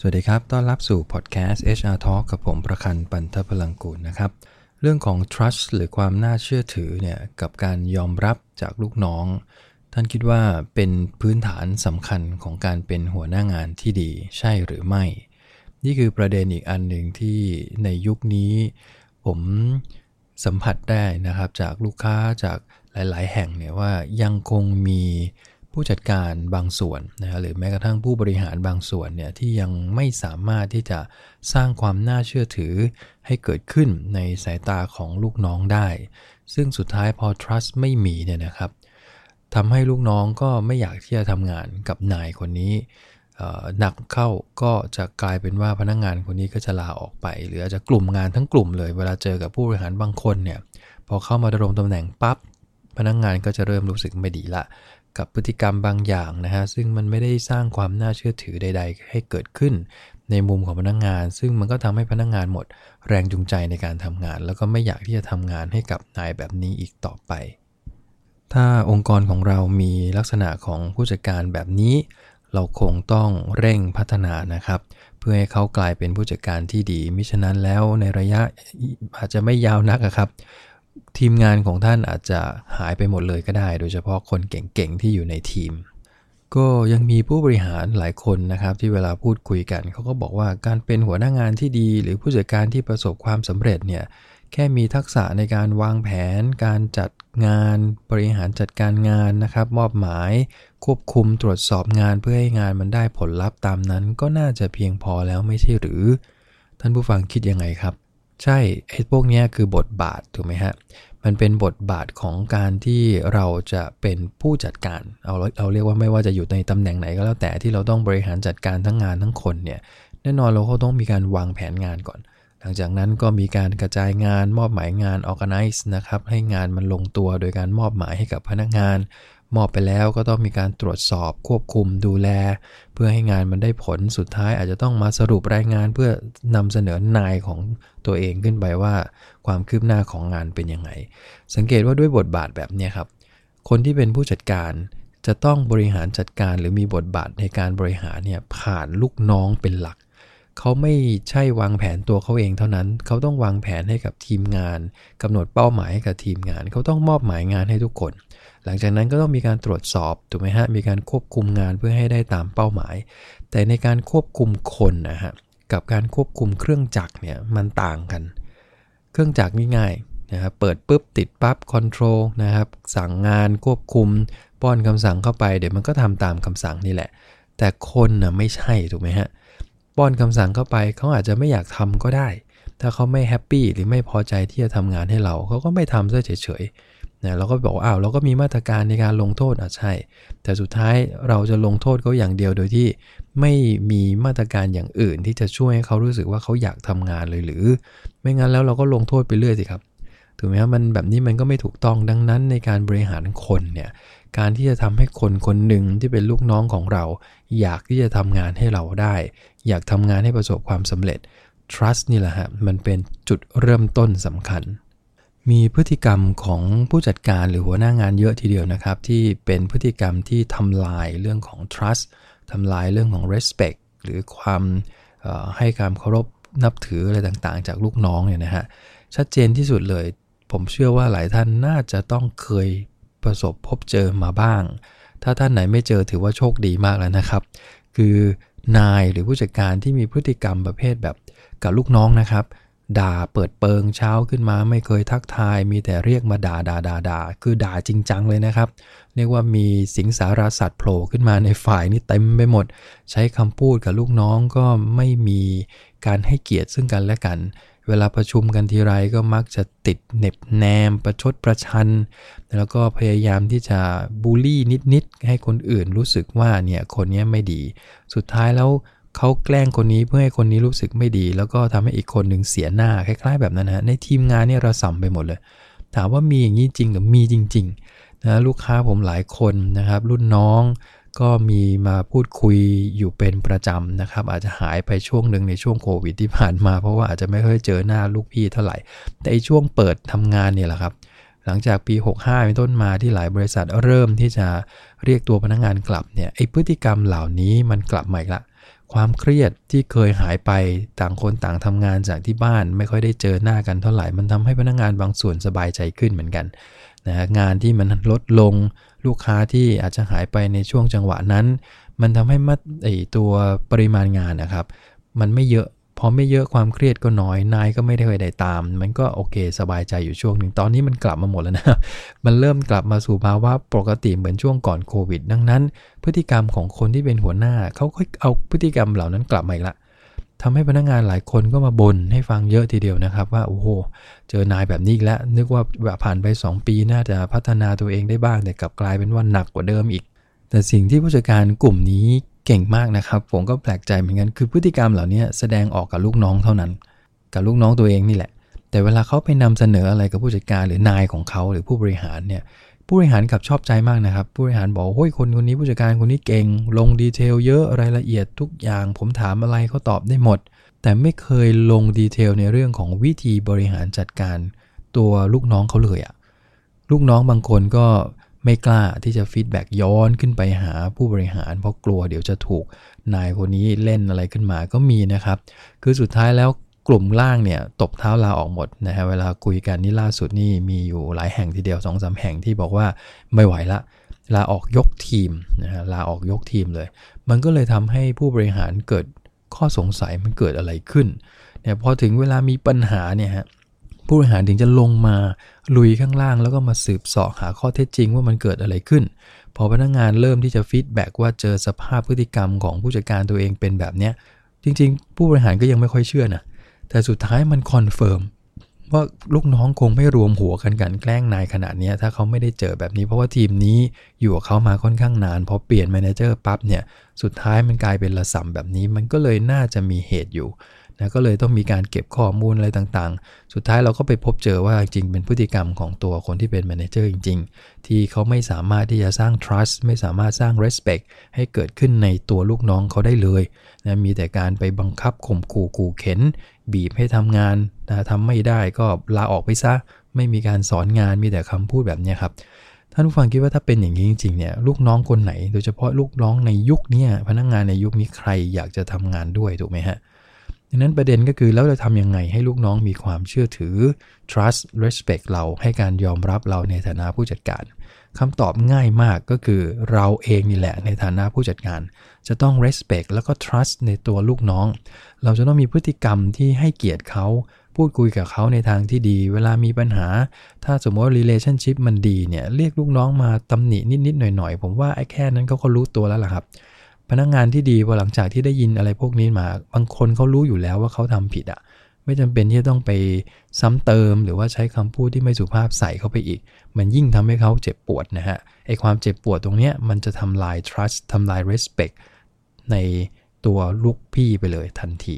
สวัสดีครับ ต้อนรับสู่พอดแคสต์ HR Talk กับผมประคันปันทพลังกุลนะครับ เรื่องของ trust หรือความน่าเชื่อถือเนี่ยกับการยอมรับจากลูกน้อง ท่านคิดว่าเป็นพื้นฐานสำคัญของการเป็นหัวหน้างานที่ดีใช่หรือไม่ นี่คือประเด็นอีกอันหนึ่งที่ในยุคนี้ ผมสัมผัสได้นะครับจากลูกค้าจากหลาย ๆ แห่งเนี่ยว่ายังคงมี ผู้จัดการบางส่วนนะฮะหรือแม้กระทั่งผู้บริหารบางส่วนเนี่ยที่ยังไม่สามารถที่จะสร้างความน่าเชื่อถือให้เกิดขึ้นในสายตาของลูกน้องได้ ซึ่งสุดท้ายพอ trust ไม่มีเนี่ยนะครับทำให้ลูกน้องก็ไม่อยากที่จะทำงานกับนายคนนี้หนักเข้าก็จะกลายเป็นว่าพนักงงานคนนี้ก็จะลาออกไป หรืออาจจะกลุ่มงานทั้งกลุ่มเลย เวลาเจอกับผู้บริหารบางคนเนี่ยพอเข้ามาดำรงตำแหน่งปับ๊บพนักงงานก็จะเริ่มรู้สึกไม่ดีละ กับพฤติกรรมบางอย่างนะฮะซึ่งมันไม่ได้สร้างความน่าเชื่อถือใด ๆ ให้เกิดขึ้น ในมุมของพนักงงาน ซึ่งมันก็ทำให้พนักงงานหมด แรงจูงใจในการทำงาน แล้วก็ไม่อยากที่จะทำงานให้กับนายแบบนี้อีกต่อไป ถ้าองค์กรของเรามีลักษณะของผู้จัดการแบบนี้ เราคงต้องเร่งพัฒนานะครับเพื่อให้เขากลายเป็นผู้จัดการที่ดี มิฉะนั้นแล้วในระยะอาจจะไม่ยาวนักครับ ทีมงานของท่านอาจจะหายไปหมดเลยก็ได้ โดยเฉพาะคนเก่งๆที่อยู่ในทีม ก็ยังมีผู้บริหารหลายคนนะครับ ที่เวลาพูดคุยกันเขาก็บอกว่าการเป็นหัวหน้างานที่ดี หรือผู้จัดการที่ประสบความสำเร็จเนี่ยแค่มีทักษะในการวางแผน การจัดงานบริหารจัดการงานนะครับ มอบหมาย ควบคุมตรวจสอบงานเพื่อให้งานมันได้ผลลัพธ์ตามนั้น ก็น่าจะเพียงพอแล้วไม่ใช่หรือ ท่านผู้ฟังคิดยังไงครับ ใช่ไอ้พวกนี้คือบทบาทถูกไหมฮะ มันเป็นบทบาทของการที่เราจะเป็นผู้จัดการ เอาเราเรียกว่าไม่ว่าจะอยู่ในตำแหน่งไหนก็แล้วแต่ที่เราต้องบริหารจัดการทั้งงานทั้งคนเนี่ยแน่นอนเราก็ต้องมีการวางแผนงานก่อน หลังจากนั้นก็มีการกระจายงานมอบหมายงาน organize นะครับให้งานมันลงตัวโดยการมอบหมายให้กับพนักงาน มอบไปแล้วก็ต้องมีการตรวจสอบควบคุมดูแล เพื่อให้งานมันได้ผลสุดท้ายอาจจะต้องมาสรุปรายงานเพื่อนำเสนอนายของตัวเองขึ้นไปว่า ความคืบหน้าของงานเป็นยังไง สังเกตว่าด้วยบทบาทแบบนี้ครับคนที่เป็นผู้จัดการจะต้องบริหารจัดการหรือมีบทบาทในการบริหารเนี่ยผ่านลูกน้องเป็นหลัก เขาไม่ใช่วางแผนตัวเขาเองเท่านั้น เขาต้องวางแผนให้กับทีมงานกำหนดเป้าหมายให้กับทีมงาน เขาต้องมอบหมายงานให้ทุกคน หลังจากนั้นก็ต้องมีการตรวจสอบถูกไหมฮะมีการควบคุมงานเพื่อให้ได้ตามเป้าหมาย แต่ในการควบคุมคนนะฮะกับการควบคุมเครื่องจักรเนี่ยมันต่างกัน เครื่องจักรง่ายๆนะครับเปิดปุ๊บติดปั๊บคอนโทรลนะครับสั่งงานควบคุม ป้อนคำสั่งเข้าไปเดี๋ยวมันก็ทำตามคำสั่งนี่แหละ แต่คนนะไม่ใช่ถูกไหมฮะ ป้อนคำสั่งเข้าไปเขาอาจจะไม่อยากทำก็ได้ ถ้าเขาไม่แฮปปี้หรือไม่พอใจที่จะทำงานให้เราเขาก็ไม่ทำซะเฉยๆนะเราก็บอกอ้าวเราก็มีมาตรการในการลงโทษอะใช่ แต่สุดท้ายเราจะลงโทษเขาอย่างเดียวโดยที่ไม่มีมาตรการอย่างอื่นที่จะช่วยให้เขารู้สึกว่าเขาอยากทำงานเลยหรือ ไม่งั้นแล้วเราก็ลงโทษไปเรื่อยสิครับ ถูกไหมครับมันแบบนี้มันก็ไม่ถูกต้องดังนั้นในการบริหารคนเนี่ยการที่จะทำให้คนคนหนึ่งที่เป็นลูกน้องของเรา อยากที่จะทำงานให้เราได้ อยากทำงานให้ประสบความสำเร็จ trust นี่แหละฮะมันเป็นจุดเริ่มต้นสำคัญ มีพฤติกรรมของผู้จัดการหรือหัวหน้างานเยอะทีเดียวนะครับ ที่เป็นพฤติกรรมที่ทำลายเรื่องของ trust ทำลายเรื่องของ respect หรือความให้การเคารพนับถืออะไรต่างๆ จากลูกน้องเนี่ยนะฮะชัดเจนที่สุดเลย ผมเชื่อว่าหลายท่านน่าจะต้องเคยประสบพบเจอมาบ้าง ถ้าท่านไหนไม่เจอถือว่าโชคดีมากแล้วนะครับ คือนายหรือผู้จัดการที่มีพฤติกรรมประเภทแบบกับลูกน้องนะครับ ด่าเปิดเปิงเช้าขึ้นมาไม่เคยทักทาย มีแต่เรียกมาด่าด่าด่าด่าคือด่าจริงจังเลยนะครับ เรียกว่ามีสิงสารสัตว์โผล่ขึ้นมาในฝ่ายนี่เต็มไปหมด ใช้คำพูดกับลูกน้องก็ไม่มีการให้เกียรติซึ่งกันและกัน เวลาประชุมกันทีไรก็มักจะติดเน็บแนม ประชดประชัน แล้วก็พยายามที่จะบูลลี่นิดๆ ให้คนอื่นรู้สึกว่าเนี่ยคนนี้ไม่ดี สุดท้ายแล้วเขาแกล้งคนนี้เพื่อให้คนนี้รู้สึกไม่ดี แล้วก็ทำให้อีกคนหนึ่งเสียหน้าคล้ายๆ แบบนั้นนะในทีมงานเนี่ยเราสัมไปหมดเลย ถามว่ามีอย่างนี้จริงหรือมีจริงๆนะลูกค้าผมหลายคนนะครับ รุ่นน้อง ก็มีมาพูดคุยอยู่เป็นประจำนะครับ อาจจะหายไปช่วงหนึ่งในช่วงโควิดที่ผ่านมา เพราะว่าอาจจะไม่ค่อยเจอหน้าลูกพี่เท่าไหร่ แต่ช่วงเปิดทำงานเนี่ยแหละครับ หลังจากปี 65 เป็นต้นมาที่หลายบริษัทเริ่มที่จะเรียกตัวพนักงงานกลับเนี่ยไอพฤติกรรมเหล่านี้มันกลับมาอีกละความเครียดที่เคยหายไปต่างคนต่างทำงานจากที่บ้านไม่ค่อยได้เจอหน้ากันเท่าไหร่ มันทำให้พนักงานบางส่วนสบายใจขึ้นเหมือนกันนะงานที่มันลดลง ลูกค้าที่อาจจะหายไปในช่วงจังหวะนั้น มันทำให้มัดไอตัวปริมาณงานนะครับ มันไม่เยอะพอไม่เยอะความเครียดก็น้อยนายก็ไม่ได้เคยได้ตาม มันก็โอเคสบายใจอยู่ช่วงหนึ่งตอนนี้มันกลับมาหมดแล้วนะมันเริ่มกลับมาสู่ภาวะปกติเหมือนช่วงก่อนโควิด ดังนั้น พฤติกรรมของคนที่เป็นหัวหน้าเขาก็เอาพฤติกรรมเหล่านั้นกลับมาอีกละ ทำให้พนักงานหลายคนก็มาบ่นให้ฟังเยอะทีเดียวนะครับ ว่าโอ้โห เจอนายแบบนี้อีกแล้ว นึกว่าแบบผ่านไป 2 ปีน่าจะพัฒนาตัวเองได้บ้าง แต่กลับกลายเป็นว่าหนักกว่าเดิมอีก แต่สิ่งที่ผู้จัดการกลุ่มนี้เก่งมากนะครับ ผมก็แปลกใจเหมือนกันคือพฤติกรรมเหล่านี้แสดงออกกับลูกน้องเท่านั้น กับลูกน้องตัวเองนี่แหละ แต่เวลาเขาไปนำเสนออะไรกับผู้จัดการหรือนายของเขาหรือผู้บริหารเนี่ย ผู้บริหารกลับชอบใจมากนะครับ ผู้บริหารบอกโอ้ยคนคนนี้ผู้จัดการคนนี้เก่ง ลง detail เยอะรายละเอียดทุกอย่าง ผมถามอะไรเขาตอบได้หมด แต่ไม่เคยลง detail ในเรื่องของวิธีบริหารจัดการตัวลูกน้องเขาเลยอะลูกน้องบางคนก็ไม่กล้าที่จะ feedback ย้อนขึ้นไปหาผู้บริหาร เพราะกลัวเดี๋ยวจะถูกนายคนนี้เล่นอะไรขึ้นมาก็มีนะครับ คือสุดท้ายแล้ว กลุ่มล่างเนี่ยตบเท้าลาออกหมดนะฮะเวลาคุยกันนี่ล่าสุดนี่มีอยู่หลายแห่งทีเดียวสองสาแห่งที่บอกว่าไม่ไหวละลาออกยกทีมนะฮะลาออกยกทีมเลย มันก็เลยทำให้ผู้บริหารเกิดข้อสงสัยมันเกิดอะไรขึ้นเนี่ยพอถึงเวลามีปัญหาเนี่ยฮะผู้บริหารถึงจะลงมาลุยข้างล่าง แล้วก็มาสืบสอบหาข้อเท็จจริงว่ามันเกิดอะไรขึ้น พอพนักงานเริ่มที่จะ feedback ว่าเจอสภาพพฤติกรรมของผู้จัดการตัวเองเป็นแบบเนี้ยจริงๆ ผู้บริหารก็ยังไม่ค่อยเชื่อนะ แต่สุดท้ายมัน confirm ว่าลูกน้องคงไม่รวมหัวกันกลั่นแกล้งนายขนาดนี้ถ้าเขาไม่ได้เจอแบบนี้ เพราะว่าทีมนี้อยู่กับเขามาค่อนข้างนานพอเปลี่ยน manager ปั๊บเนี่ยสุดท้ายมันกลายเป็นระส่ำแบบนี้ มันก็เลยน่าจะมีเหตุอยู่ นะก็เลยต้องมีการเก็บข้อมูลอะไรต่างๆ สุดท้ายเราก็ไปพบเจอว่าจริงเป็นพฤติกรรมของตัวคนที่เป็น manager จริง ๆ ที่เขาไม่สามารถที่จะสร้าง trust ไม่สามารถสร้าง respect ให้เกิดขึ้นในตัวลูกน้องเขาได้เลยนะมีแต่การไปบังคับข่มขู่ขู่เข็น บีบให้ทำงานนะทำไม่ได้ก็ลาออกไปซะ ไม่มีการสอนงานมีแต่คำพูดแบบนี้ครับท่านผู้ฟังคิดว่าถ้าเป็นอย่างนี้จริงๆเนี่ยลูกน้องคนไหน โดยเฉพาะลูกน้องในยุคนี้พนักงงานในยุคนี้ใครอยากจะทำงานด้วยถูกไหมฮะ ดังนั้นประเด็นก็คือแล้วเราทำยังไงให้ลูกน้องมีความเชื่อถือ trust respect เราให้การยอมรับเราในฐานะผู้จัดการคำตอบง่ายมากก็คือเราเองนี่แหละในฐานะผู้จัดการ จะต้อง respect แล้วก็ trust ในตัวลูกน้อง เราจะต้องมีพฤติกรรมที่ให้เกียรติเขา พูดคุยกับเขาในทางที่ดี เวลามีปัญหา ถ้าสมมติว่า relationship มันดีเนี่ยเรียกลูกน้องมาตำหนินิดๆหน่อยๆ ผมว่าไอ้แค่นั้นเขาก็รู้ตัวแล้วล่ะครับ พนักงงานที่ดีพอหลังจากที่ได้ยินอะไรพวกนี้มา บางคนเขารู้อยู่แล้วว่าเขาทำผิดอะ่ะ ไม่จำเป็นที่จะต้องไปซ้ำเติม หรือว่าใช้คำพูดที่ไม่สุภาพใส่เข้าไปอีก มันยิ่งทำให้เขาเจ็บปวดนะฮะไอความเจ็บปวดตรงเนี้ยมันจะทำลาย trust ทำลาย respect ในตัวลูกพี่ไปเลยทันที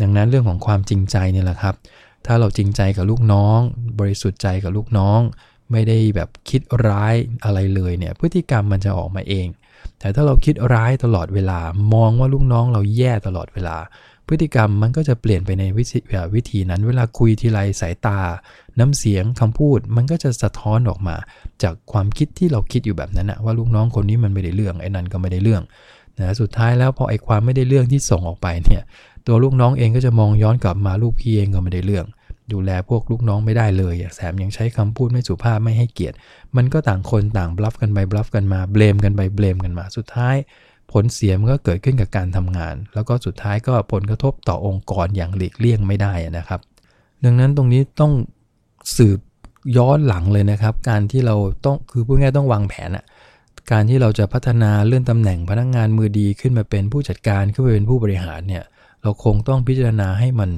ดังนั้นเรื่องของความจริงใจเนี่ยแหละครับ ถ้าเราจริงใจกับลูกน้อง บริสุทธิ์ใจกับลูกน้อง ไม่ได้แบบคิดร้ายอะไรเลยเนี่ยพฤติกรรมมันจะออกมาเอง แต่ถ้าเราคิดร้ายตลอดเวลามองว่าลูกน้องเราแย่ตลอดเวลา พฤติกรรมมันก็จะเปลี่ยนไปในวิธีวธีนั้น เวลาคุยทีไรสายตา น้ำเสียงคำพูดมันก็จะสะท้อนออกมา จากความคิดที่เราคิดอยู่แบบนั้นนะว่าลูกน้องคนนี้มันไม่ได้เรื่องไอ้นั่นก็ไม่ได้เรื่องนะสุดท้ายแล้วพอไอ้ความไม่ได้เรื่องที่ส่งออกไปเนี่ยตัวลูกน้องเองก็จะมองย้อนกลับมาลูกพี่เองก็ไม่ได้เรื่อง ดูแลพวกลูกน้องไม่ได้เลยแถมยังใช้คำพูดไม่สุภาพไม่ให้เกียรติ มันก็ต่างคนต่างบลัฟกันไปบลัฟกันมาเบลมกันไปเบลมกันมาสุดท้าย ผลเสียมันก็เกิดขึ้นกับการทำงาน แล้วก็สุดท้ายก็ผลกระทบต่อองค์กรอย่างหลีกเลี่ยงไม่ได้นะครับ ดังนั้นตรงนี้ต้องสืบย้อนหลังเลยนะครับ การที่เราต้องคือพูดง่ายต้องวางแผนอะการที่เราจะพัฒนาเลื่อนตำแหน่งพนักงงานมือดีขึ้นมาเป็นผู้จัดการขึ้นมาเป็นผู้บริหารเนี่ยเราคงต้องพิจารณาให้มัน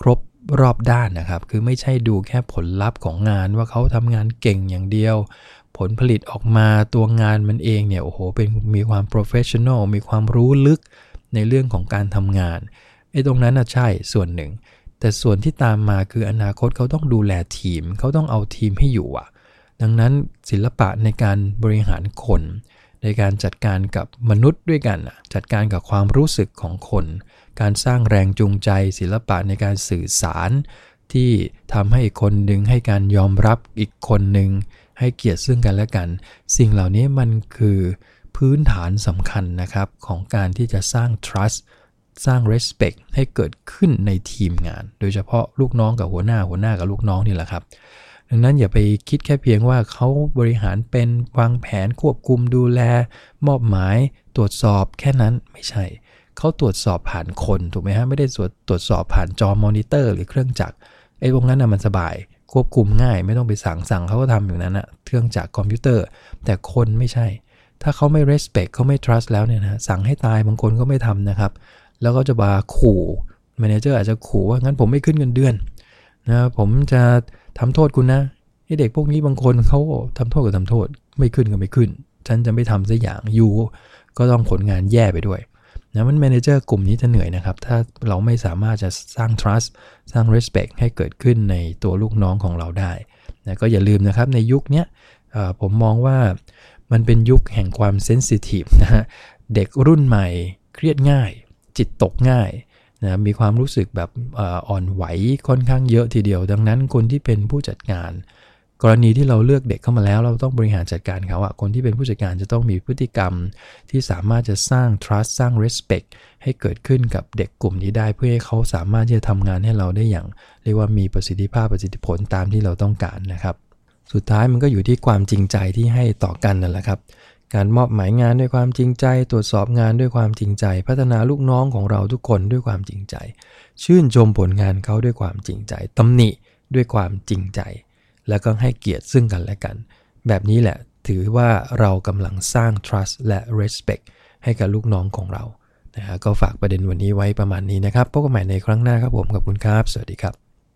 ครบ รอบด้านนะครับ คือไม่ใช่ดูแค่ผลลัพธ์ของงานว่าเขาทำงานเก่งอย่างเดียว ผลผลิตออกมาตัวงานมันเองเนี่ยโอ้โหเป็นมีความ professional มีความรู้ลึกในเรื่องของการทำงานไอ้ตรงนั้นนะใช่ส่วนหนึ่ง แต่ส่วนที่ตามมาคืออนาคตเขาต้องดูแลทีม เขาต้องเอาทีมให้อยู่อะ ดังนั้นศิลปะในการบริหารคน ในการจัดการกับมนุษย์ด้วยกันจัดการกับความรู้สึกของคน การสร้างแรงจูงใจ ศิลปะในการสื่อสาร ที่ทำให้คนหนึ่งให้การยอมรับอีกคนหนึ่งให้เกียรติซึ่งกันและกัน สิ่งเหล่านี้มันคือพื้นฐานสำคัญนะครับของการที่จะสร้าง trust สร้าง respect ให้เกิดขึ้นในทีมงาน โดยเฉพาะลูกน้องกับหัวหน้าหัวหน้ากับลูกน้องนี่แหละครับ ดังนั้นอย่าไปคิดแค่เพียงว่าเขาบริหารเป็นวางแผนควบคุมดูแล มอบหมายตรวจสอบแค่นั้นไม่ใช่ เขาตรวจสอบผ่านคนถูกไหมฮะไม่ได้ตรวจตรวจสอบผ่านจอมอนิเตอร์หรือเครื่องจักรไอ้พวกนั้นนะมันสบาย ควบคุมง่าย ไม่ต้องไปสั่งสั่งเขาก็ทำอยู่นั้นอะเครื่องจักรคอมพิวเตอร์ แต่คนไม่ใช่ ถ้าเขาไม่ respect เขาไม่ trust แล้วเนี่ยนะสั่งให้ตายบางคนก็ไม่ทำนะครับ แล้วก็จะมาขู่ manager อาจจะขู่ว่างั้นผมไม่ขึ้นเงินเดือนนะผมจะทำโทษคุณนะไอเด็กพวกนี้บางคนเขาทำโทษก็ทำโทษ ไม่ขึ้นก็ไม่ขึ้น ฉันจะไม่ทำสักอย่างอยู่ก็ต้องผลงานแย่ไปด้วย นะมัน manager กลุ่มนี้จะเหนื่อยนะครับ ถ้าเราไม่สามารถจะสร้าง trust สร้าง respect ให้เกิดขึ้นในตัวลูกน้องของเราได้นะก็อย่าลืมนะครับในยุคนี้ผมมองว่ามันเป็นยุคแห่งความเซนซิทีฟนะฮะเด็กรุ่นใหม่เครียดง่าย จิตตกง่ายนะมีความรู้สึกแบบอ่อนไหวค่อนข้างเยอะทีเดียว ดังนั้นคนที่เป็นผู้จัดการ กรณีที่เราเลือกเด็กเข้ามาแล้ว เราต้องบริหารจัดการเขาอะคนที่เป็นผู้จัดการจะต้องมีพฤติกรรม ที่สามารถจะสร้าง trust สร้าง respect ให้เกิดขึ้นกับเด็กกลุ่มนี้ได้ เพื่อให้เขาสามารถที่จะทำงานให้เราได้อย่าง เรียกว่ามีประสิทธิภาพประสิทธิผลตามที่เราต้องการนะครับ สุดท้ายมันก็อยู่ที่ความจริงใจที่ให้ต่อกันนั่นแหละครับการมอบหมายงานด้วยความจริงใจ ตรวจสอบงานด้วยความจริงใจ พัฒนาลูกน้องของเราทุกคนด้วยความจริงใจ ชื่นชมผลงานเขาด้วยความจริงใจตำหนิด้วยความจริงใจ แล้วก็ให้เกียรติซึ่งกันและกัน แบบนี้แหละถือว่าเรากำลังสร้าง trust และ respect ให้กับลูกน้องของเรานะฮะก็ฝากประเด็นวันนี้ไว้ประมาณนี้นะครับพบกันใหม่ในครั้งหน้าครับผมขอบคุณครับ สวัสดีครับ